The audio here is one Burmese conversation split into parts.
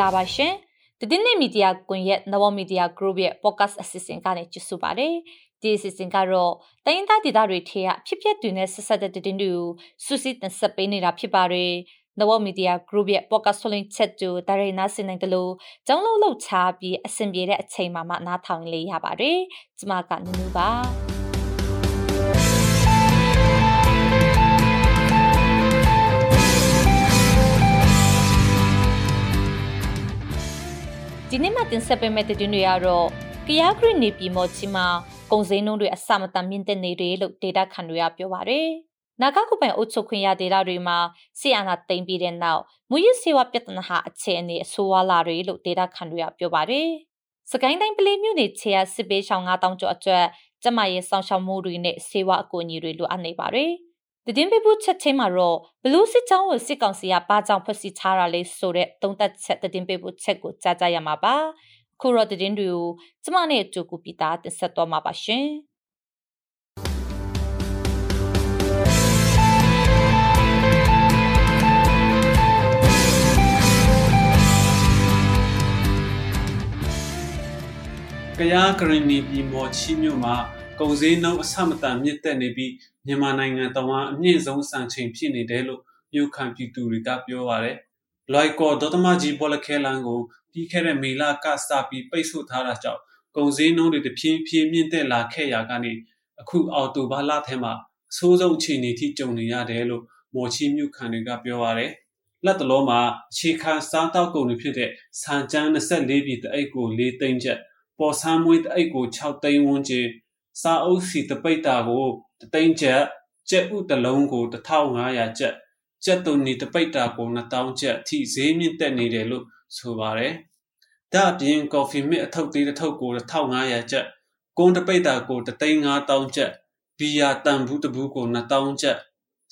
လာပါရှင်။တည်င်းမီဒီယာကွန်ရက် Navo Media Group ရဲ့ podcast အစီအစဉ်ကနေကြိုဆိုပါရစေ။ဒီအစီအစဉ်ကတော့တိုင်းသားဒေသတွေထဲကဖြစ်ပျက်တွေနဲ့ဆက်ဆက်တဲ့တည်င်းတွေကိုစုစည်းတင်ဆက်ပေးနေတာဖြစ်ပါတယ်။ Navo Media Group ရဲ့ podcast ဆိုလင်းချက်တူဒါရိုင်နာစင်နိုင်တယ်လို့ကျောင်းလုံးလောက်ချပြီးအဆင်ပြေတဲ့အချိန်မှာမှနားထောင်လေးရပါတယ်။ကျွန်မကနူးနူးပါ။ ဒီနေ့မှတင်ဆက်ပေးမယ့်သတင်းတွေကတော့ကရားဂရိနေပြည်မော်ချီမှာကုန်စည်နှုန်းတွေအဆမတန်မြင့်တက်နေတယ်လို့ဒေတာခန်တွေကပြောပါတယ်။နာဂကုပိုင်အုပ်ချုပ်ခွင့်ရဒေတာတွေမှာဆီအာနာတိမ်ပြီးတဲ့နောက်မူရစ်စေဝပြဿနာဟာအခြေအနေအဆိုးဝါးလာတယ်လို့ဒေတာခန်တွေကပြောပါတယ်။စကိုင်းတိုင်းပလေးမြို့နယ်ခြေရစစ်ပေးရှောင်း9000ကျော်အတွက်ကျမရဲ့စောင့်ရှောက်မှုတွေနဲ့စေဝါအကူအညီတွေလိုအပ်နေပါတယ်။ တည်င်းပေးဖို့ချက်ချင်းမှာတော့ဘလူးစစ်ချောင်းကိုစစ်ကောင်စီကဘာကြောင့်ဖွဲ့စည်းထားတာလဲဆိုတဲ့သုံးသက်ချက်တည်င်းပေးဖို့ချက်ကိုကြားကြရမှာပါခုတော့တည်င်းတွေကိုကျမနဲ့အတူကူပြီးသားတင်ဆက်သွားမှာပါရှင်ကရားကရင်နီပြည်မော်ချီမြို့မှာ ကုန်စည်နှုန်းအဆမတန်မြင့်တက်နေပြီးမြန်မာနိုင်ငံတဝန်းအမြင့်ဆုံးစံချိန်ဖြစ်နေတယ်လို့မြို့ခံပြည်သူတွေကပြောပါတယ်။လွိုက်ကော်ဒေါသမကြီးဘောလခဲလန်းကိုပြီးခဲ့တဲ့မေလကစပြီးပိတ်ဆို့ထားတာကြောင့်ကုန်စည်နှုန်းတွေတဖြည်းဖြည်းမြင့်တက်လာခဲ့ရာကနေအခုအော်တိုဘာလထဲမှာအဆိုးဆုံးအခြေအနေထိကြုံနေရတယ်လို့မော်ချီမြို့ခံတွေကပြောပါတယ်။လက်တလုံးမှာအခြေခံစားတောက်ကုန်တွေဖြစ်တဲ့ဆန်ကျန်း24ပြည်တအိတ်ကို4သိန်းကျပ်ပေါ်ဆန်းမွေးတအိတ်ကို6သိန်းဝန်းကျင် စာအုပ်စီတပိတ်တာကိုတသိန်းကျပ်ကြက်ဥတလုံးကို1500ကျပ်ကြက်သွန်နီတပိတ်တာကို2000ကျပ်အထိဈေးမြင့်တက်နေတယ်လို့ဆိုပါတယ်။ဒါအပြင်ကော်ဖီမစ်အထုပ်သေးတစ်ထုပ်ကို1500ကျပ်ကွန်းတပိတ်တာကို35000ကျပ်ဘီယာတန်ဘူးတဘူးကို2000ကျပ်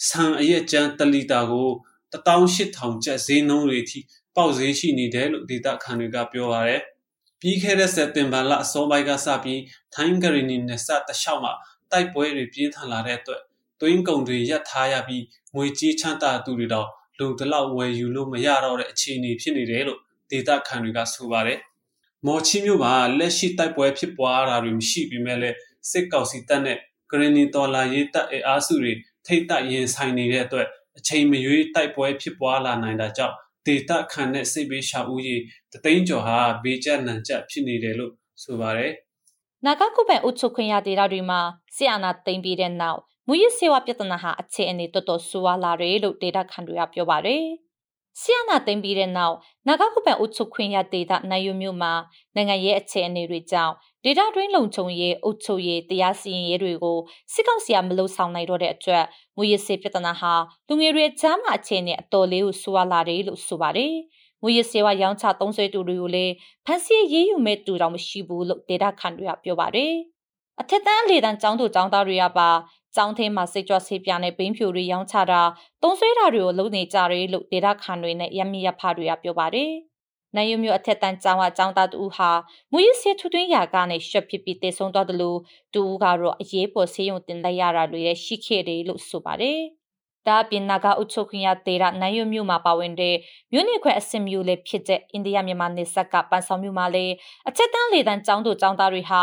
ဆန်အရက်ကျန်း1လီတာကို18000ကျပ်ဈေးနှုန်းတွေအထိပေါက်ဈေးရှိနေတယ်လို့ဒေတာခန်တွေကပြောပါတယ်။ ပြီးခဲ့တဲ့စက်တင်ဘာလအစောပိုင်းကစပြီးထိုင်းဂရီနီနယ်စပ်တလျှောက်မှာတိုက်ပွဲတွေပြင်းထန်လာတဲ့အတွက်သွင်းကုန်တွေရပ်ထားရပြီးငွေကြေးချမ်းသာသူတွေတော့လုံတလောက်ဝယ်ယူလို့မရတော့တဲ့အခြေအနေဖြစ်နေတယ်လို့ဒေတာခန်တွေကဆိုပါတယ်။မော်ချီမြို့မှာလက်ရှိတိုက်ပွဲဖြစ်ပွားတာတွေမရှိပေမဲ့လည်းစစ်ကောင်စီတပ်နဲ့ဂရနီတော်လာရေးတပ်အအားစုတွေထိတ်တရင်ဆိုင်နေတဲ့အတွက်အချိန်မရွေးတိုက်ပွဲဖြစ်ပွားလာနိုင်တာကြောင့် ဒေတာခံတဲ့စိတ်ပေးရှာဦးရေတသိန်းကျော်ဟာဘေးကျနံကျဖြစ်နေတယ်လို့ဆိုပါတယ်။နာဂကုပန်အုပ်ချုပ်ခွင့်ရဒေတာတွေမှာဆီအာနာသိမ့်ပြီးတဲ့နောက်မူရစ်ဆေးဝါးပြဿနာဟာအခြေအနေတော်တော်ဆိုးဝါးလာတယ်လို့ဒေတာခံတွေကပြောပါတယ်။ဆီယနာသိမ့်ပြီးတဲ့နောက်နာဂကုပန်အုပ်ချုပ်ခွင့်ရဒေတာနိုင်ယူမျိုးမှာနိုင်ငံရေးအခြေအနေတွေကြောင့် ဒေတာတွင်းလုံခြုံရေးအုပ်ချုပ်ရေးတရားစီရင်ရေးတွေကိုစစ်ကောင်စီကမလုံဆောင်နိုင်တော့တဲ့အတွက်ငွေရစေပြဿနာဟာလူငယ်တွေအချမ်းမှအခြေအနေအတော်လေးကိုဆိုးဝါးလာတယ်လို့ဆိုပါတယ်။ငွေရစေဝါရောင်းချသုံးဆွဲသူတွေကိုလည်းဖန်ဆီးရေးယူမဲ့သူတောင်မရှိဘူးလို့ဒေတာခန်တွေကပြောပါတယ်။အထက်တန်းလေတန်းကျောင်းသူကျောင်းသားတွေကပါကျောင်းထဲမှာစိတ်ကြွဆေးပြားနဲ့ဘိန်းဖြူတွေရောင်းချတာသုံးဆွဲတာတွေကိုလုပ်နေကြတယ်လို့ဒေတာခန်တွေနဲ့ရမီရဖာတွေကပြောပါတယ်။ နိုင်ရုံမျိုးအထက်တန်းကျောင်းကကျောင်းသားတူဟာမူရစ်ဆေးထွတွင်းရာကနေရှက်ဖြစ်ပြီးတေဆုံးသွားတယ်လို့တူကတော့အရေးပေါ်ဆေးရုံတင်လိုက်ရတာတွေလည်းရှိခဲ့တယ်လို့ဆိုပါတယ်။ဒါအပြင်နာကအုပ်ချုပ်ခွင့်ရဒေတာနိုင်ရုံမျိုးမှာပါဝင်တဲ့မြို့နယ်ခွဲအစင်မျိုးလည်းဖြစ်တဲ့အိန္ဒိယမြန်မာနယ်စပ်ကပန်ဆောင်မျိုးမှာလည်းအချက်တန်းလေတန်းကျောင်းတို့ကျောင်းသားတွေဟာ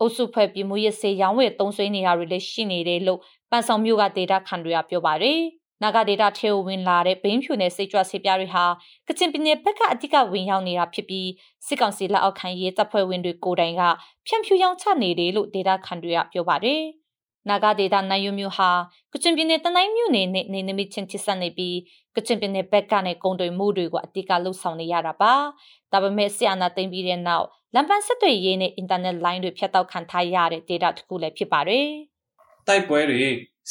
အုပ်စုဖွဲ့ပြီးမူရစ်ဆေးရောင်းဝယ်သုံးစွဲနေတာတွေလည်းရှိနေတယ်လို့ပန်ဆောင်မျိုးကဒေတာခံတွေကပြောပါတယ်။ နာဂဒေတာထဲဝင်လာတဲ့ဘိန်းဖြူနယ်စိတ်ကြွဆေးပြားတွေဟာကချင်ပြည်နယ်ဘက်ကအဓိကဝင်ရောက်နေတာဖြစ်ပြီးစစ်ကောင်စီလက်အောက်ခံရေးတပ်ဖွဲ့ဝင်တွေကိုယ်တိုင်ကဖြန့်ဖြူရောင်းချနေတယ်လို့ဒေတာခံတွေကပြောပါတယ်။နာဂဒေတာနိုင်ယူမျိုးဟာကချင်ပြည်နယ်တနိုင်းမြို့နယ်နဲ့နေနမိချင်းချစ်ဆက်နေပြီးကချင်ပြည်နယ်ဘက်ကနေကုံတွေမှုတွေကိုအတိကလှုပ်ဆောင်နေရတာပါ။ဒါပေမဲ့ဆီယနာသိမ့်ပြီးတဲ့နောက်လမ်းပန်းဆက်သွယ်ရေးနဲ့အင်တာနက်လိုင်းတွေဖြတ်တောက်ခံထားရတဲ့ဒေတာတစ်ခုလည်းဖြစ်ပါတယ်။တိုက်ပွဲတွေ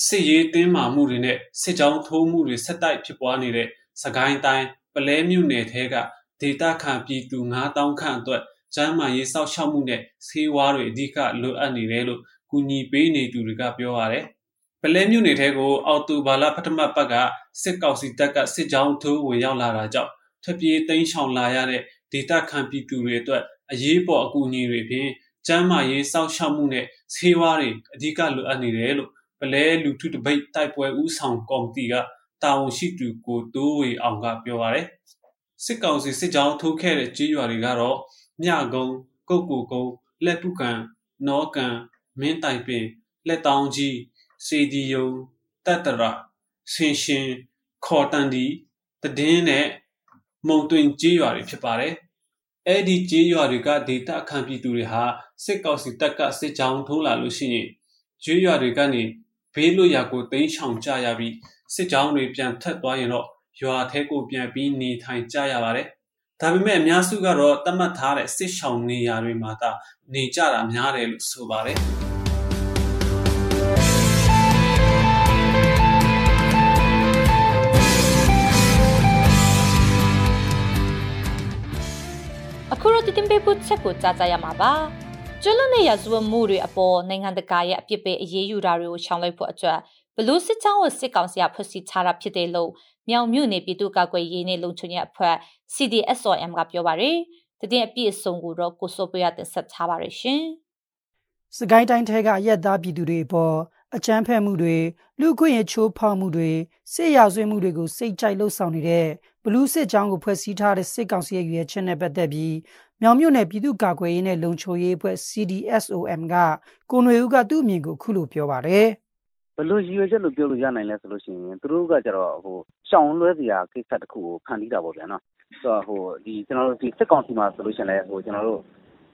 စစ်ရေးတင်းမာမှုတွေနဲ့စစ်ကြောင်းထိုးမှုတွေဆက်တိုက်ဖြစ်ပွားနေတဲ့စကိုင်းတိုင်းပလဲမြို့နယ်ထဲကဒေသခံပြည်သူ9000ခန့်အတွက်ကျန်းမာရေးစောင့်ရှောက်မှုနဲ့ဆေးဝါးတွေအဓိကလိုအပ်နေတယ်လို့ကူညီပေးနေသူတွေကပြောပါတယ်။ပလဲမြို့နယ်ထဲကိုအော်တူဘာလပထမပတ်ကစစ်ကောင်စီတပ်ကစစ်ကြောင်းထိုးဝင်ရောက်လာတာကြောင့်ထပြေးသိမ်းရှောင်လာရတဲ့ဒေသခံပြည်သူတွေအတွက်အရေးပေါ်အကူအညီတွေဖြင့်ကျန်းမာရေးစောင့်ရှောက်မှုနဲ့ဆေးဝါးတွေအဓိကလိုအပ်နေတယ်လို့ ပလဲလူထုတပိတ်တိုက်ပွဲဦးဆောင်ကော်မတီကတာဝန်ရှိသူကိုတိုးဝေအောင်ကပြောပါတယ်စစ်ကောင်စီစစ်ကြောင်းထိုးခဲ့တဲ့ကြေးရွာတွေကတော့မြကုန်းကုတ်ကူကုန်းလက်ပုကန်နောကန်မင်းတိုင်ပင်လက်တောင်းကြီးစေဒီယုံတတရဆင်ရှင်ခေါ်တန်ဒီတည်င်းနဲ့မုံတွင်ကြေးရွာတွေဖြစ်ပါတယ်အဲ့ဒီကြေးရွာတွေကဒေတာခံပြည်သူတွေဟာစစ်ကောင်စီတပ်ကစစ်ကြောင်းထိုးလာလို့ရှိရင်ကြေးရွာတွေကနေ ဘေးလွတ်ရာကိုတိမ်းရှောင်ကြရပြီးစစ်ကြောင်းတွေပြန်ထက်သွားရင်တော့ရွာထဲကိုပြန်ပြီးနေထိုင်ကြရပါတယ်။ဒါပေမဲ့အများစုကတော့တတ်မှတ်ထားတဲ့စစ်ရှောင်နေရာတွေမှာသာနေကြတာများတယ်လို့ဆိုပါတယ်။အခုတော့တင်ပေးဖို့ချက်ကိုကြားကြရမှာပါ ကျွလွန်တဲ့ရာဇဝတ်မှုတွေအပေါ်နိုင်ငံတကာရဲ့အပြစ်ပေးအရေးယူတာတွေကိုရှောင်လိုက်ဖို့အတွက်ဘလူးစစ်ကြောင်းကိုစစ်ကောင်စီကဖွင့်ဆီထားတာဖြစ်တယ်လို့မြောင်မြို့နယ်ပြည်သူ့ကာကွယ်ရေးနဲ့လုံခြုံရေးအဖွဲ့ CDSOM ကပြောပါရယ်တည်တဲ့အပြည့်အစုံကိုတော့ကိုစိုးပေးရတင်ဆက်ထားပါရရှင်စကိုင်းတိုင်းထဲကရက်သားပြည်သူတွေပေါ် အကြမ်းဖက်မှုတွေလူခွင့်ရချိုးဖောက်မှုတွေစစ်ရာဇဝတ်မှုတွေကိုစိတ်ကြိုက်လှုပ်ဆောင်နေတဲ့ဘလူးစစ်ကြောင်းကိုဖွဲ့စည်းထားတဲ့စစ်ကောင်စီရဲ့ရွေးချက်နဲ့ပတ်သက်ပြီးမြောင်မြို့နယ်ပြည်သူ့ကာကွယ်ရေးနဲ့လုံခြုံရေးအဖွဲ့ CDSOM ကကိုနွေဦးကသူ့အမြင်ကိုခုလိုပြောပါတယ်ဘလို့ရည်ရွယ်ချက်လို့ပြောလို့ရနိုင်လဲဆိုလို့ရှိရင်သူတို့ကကြတော့ဟိုရှောင်းလွဲစရာကိစ္စတစ်ခုကိုဖန်တီးတာပေါ့ဗျာနော်ဆိုတော့ဟိုဒီကျွန်တော်တို့ဒီစစ်ကောင်စီမှာဆိုလို့ရှိရင်လည်းဟိုကျွန်တော်တို့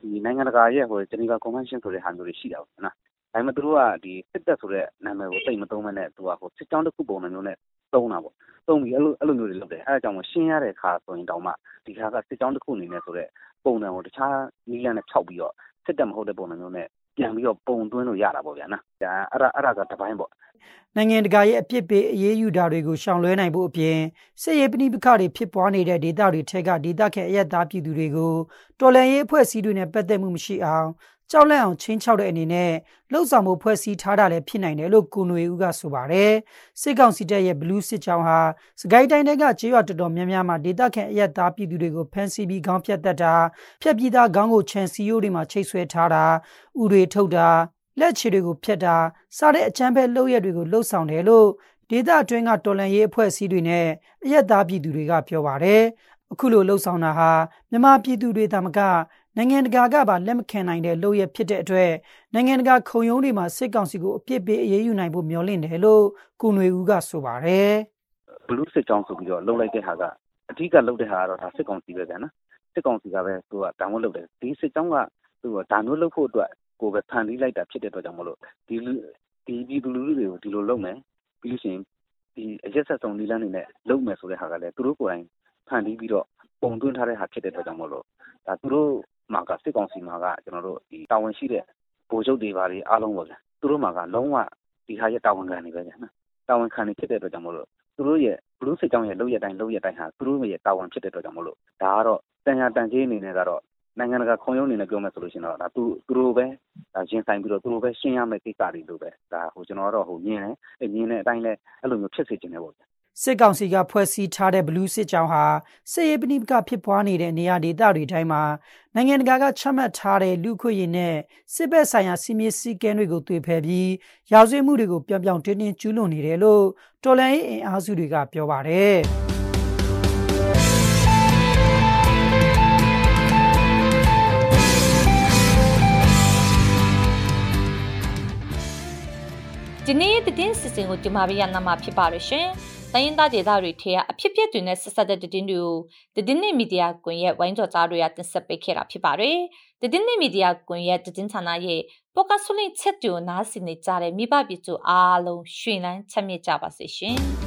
ဒီနိုင်ငံတကာရဲ့ဟိုဂျနီဗာကွန်ဗင်းရှင်းဆိုတဲ့ဟာမျိုးတွေရှိတာပေါ့နော် ဒါပေမဲ့သူတို့ကဒီစစ်တပ်ဆိုတဲ့နာမည်ကိုသိမသုံးမနဲ့သူကဟိုစစ်ကြောင်းတစ်ခုပုံစံမျိုးနဲ့သုံးတာပေါ့သုံးပြီးအဲ့လိုအဲ့လိုမျိုးတွေလုပ်တယ်အဲအကြောင်းကိုရှင်းရတဲ့အခါဆိုရင်တောင်မှဒီဟာကစစ်ကြောင်းတစ်ခုအနေနဲ့ဆိုတော့ပုံစံကိုတခြားနီးလန်းနဲ့ဖြောက်ပြီးတော့စစ်တပ်မဟုတ်တဲ့ပုံစံမျိုးနဲ့ပြန်ပြီးတော့ပုံသွင်းလို့ရတာပေါ့ဗျာနော်ဒါအဲ့ဒါအဲ့ဒါကတပိုင်းပေါ့နိုင်ငံတကာရဲ့အပြစ်ပေးအရေးယူတာတွေကိုရှောင်လွှဲနိုင်ဖို့အပြင်စစ်ရေးပဋိပက္ခတွေဖြစ်ပွားနေတဲ့ဒေသတွေထက်ကဒေသခံအရက်သားပြည်သူတွေကိုတော်လှန်ရေးအဖွဲ့အစည်းတွေနဲ့ပတ်သက်မှုမရှိအောင် ကြောက်လန့်အောင်ချင်းချောက်တဲ့အနေနဲ့လှုပ်ဆောင်မှုဖွဲ့စည်းထားတာလည်းဖြစ်နိုင်တယ်လို့ကိုနွေဦးကဆိုပါတယ်စစ်ကောင်စီတပ်ရဲ့ဘလူးစစ်ကြောင်းဟာစကိုင်းတိုင်းကကျေးရွာတော်တော်များများမှာဒေသခံအရက်သားပြည်သူတွေကိုဖမ်းဆီးပြီးခေါင်းဖြတ်တတ်တာဖြတ်ပြီးသားခေါင်းကိုခြံစီယိုတွေမှာချိတ်ဆွဲထားတာဥတွေထုတ်တာလက်ချေတွေကိုဖျက်တာစတဲ့အချမ်းဖဲလှုပ်ရက်တွေကိုလှုပ်ဆောင်တယ်လို့ဒေသအတွင်းကတော်လန်ရေးအဖွဲ့အစည်းတွေနဲ့အရက်သားပြည်သူတွေကပြောပါတယ်အခုလိုလှုပ်ဆောင်တာဟာမြန်မာပြည်သူတွေသာမက နိုင်ငံတကာကပါလက်မခံနိုင်တဲ့လုပ်ရဖြစ်တဲ့အတွက်နိုင်ငံတကာခုံရုံးတွေမှာစစ်ကောင်စီကိုအပြစ်ပေးအရေးယူနိုင်ဖို့မျှော်လင့်တယ်လို့ကုနွေဦးကဆိုပါတယ်ဘလူးစစ်ကြောင်းဆိုပြီးတော့လှုပ်လိုက်တဲ့ဟာကအဓိကလှုပ်တဲ့ဟာကတော့ဒါစစ်ကောင်စီပဲဗျာနော်စစ်ကောင်စီကပဲသူကတောင်းလို့လှုပ်တယ်ဒီစစ်ကြောင်းကသူကဒါမျိုးလှုပ်ဖို့အတွက်ကိုပဲဖန်တီးလိုက်တာဖြစ်တဲ့အတွက်ကြောင့်မလို့ဒီဒီဒီလူလူတွေကိုဒီလိုလုပ်မယ်ပြီးလို့ရှိရင်ဒီအရက်ဆက်ဆုံးနီလန်းနေနဲ့လုပ်မယ်ဆိုတဲ့ဟာကလည်းသူတို့ကိုယ်တိုင်ဖန်တီးပြီးတော့ပုံသွင်းထားတဲ့ဟာဖြစ်တဲ့အတွက်ကြောင့်မလို့ဒါသူတို့ မှာကစစ်ကောင်စီမှာကကျွန်တော်တို့ဒီတာဝန်ရှိတဲ့ဗိုလ်ချုပ်တွေပါတွေအားလုံးပေါ့ဗျာသူတို့မှာကလုံးဝဒီဟာရဲ့တာဝန်ခံတွေပဲဗျာနော်တာဝန်ခံတွေဖြစ်တဲ့အတွက်ကြောင့်မလို့သူတို့ရဲ့ဘလူးစစ်ကြောင်းရဲ့လုပ်ရတိုင်းလုပ်ရတိုင်းဟာသူတို့ရဲ့တာဝန်ဖြစ်တဲ့အတွက်ကြောင့်မလို့ဒါကတော့တန်ရာတန်ကြီးအနေနဲ့ကတော့နိုင်ငံတကာခုံရုံးအနေနဲ့ပြောမယ်ဆိုလို့ရှိရင်တော့ဒါသူသူတို့ပဲဒါရင်ဆိုင်ပြီးတော့သူတို့ပဲရှင်းရမယ့်ကိစ္စတွေလို့ပဲဒါဟိုကျွန်တော်ကတော့ဟိုမြင်တယ်အမြင်နဲ့အတိုင်းလဲအဲ့လိုမျိုးဖြစ်စေချင်တယ်ပေါ့ဗျာ စစ်ကောင်စီကဖွဲ့စည်းထားတဲ့ဘလူးစစ်ကြောင်းဟာစစ်ရေးပဋိပက္ခဖြစ်ပွားနေတဲ့နေရာဒေသတွေတိုင်းမှာနိုင်ငံတကာကချမှတ်ထားတဲ့လူခွင့်ရေးနဲ့စစ်ဘက်ဆိုင်ရာစီမင်းစည်းကမ်းတွေကိုတွေ့ဖယ်ပြီးရာဇဝတ်မှုတွေကိုပြောင်ပြောင်တင်းတင်းကျူးလွန်နေတယ်လို့တော်လန်ရေးအင်အားစုတွေကပြောပါတယ်ဒီနေ့တည်င်းစစ်စင်ကိုဒီမှာပြရနာမှာဖြစ်ပါရရှင်။ တိုင်းရင်းသားဒေသတွေထဲကအဖြစ်ဖြစ်တွေနဲ့ဆက်ဆက်တဲ့တည်င်းတွေကိုတည်င်းနေမီဒီယာကွန်ရဲ့ဝိုင်းကြော်သားတွေကတင်ဆက်ပေးခဲ့တာဖြစ်ပါတယ်။တည်င်းနေမီဒီယာကွန်ရဲ့တည်င်းဌာနရဲ့ပေါ်ကဆုလင့်ချက်တူနားစင်နေကြတဲ့မိဘပြည်သူအားလုံးရွှင်လန်းချက်မြကြပါစေရှင်။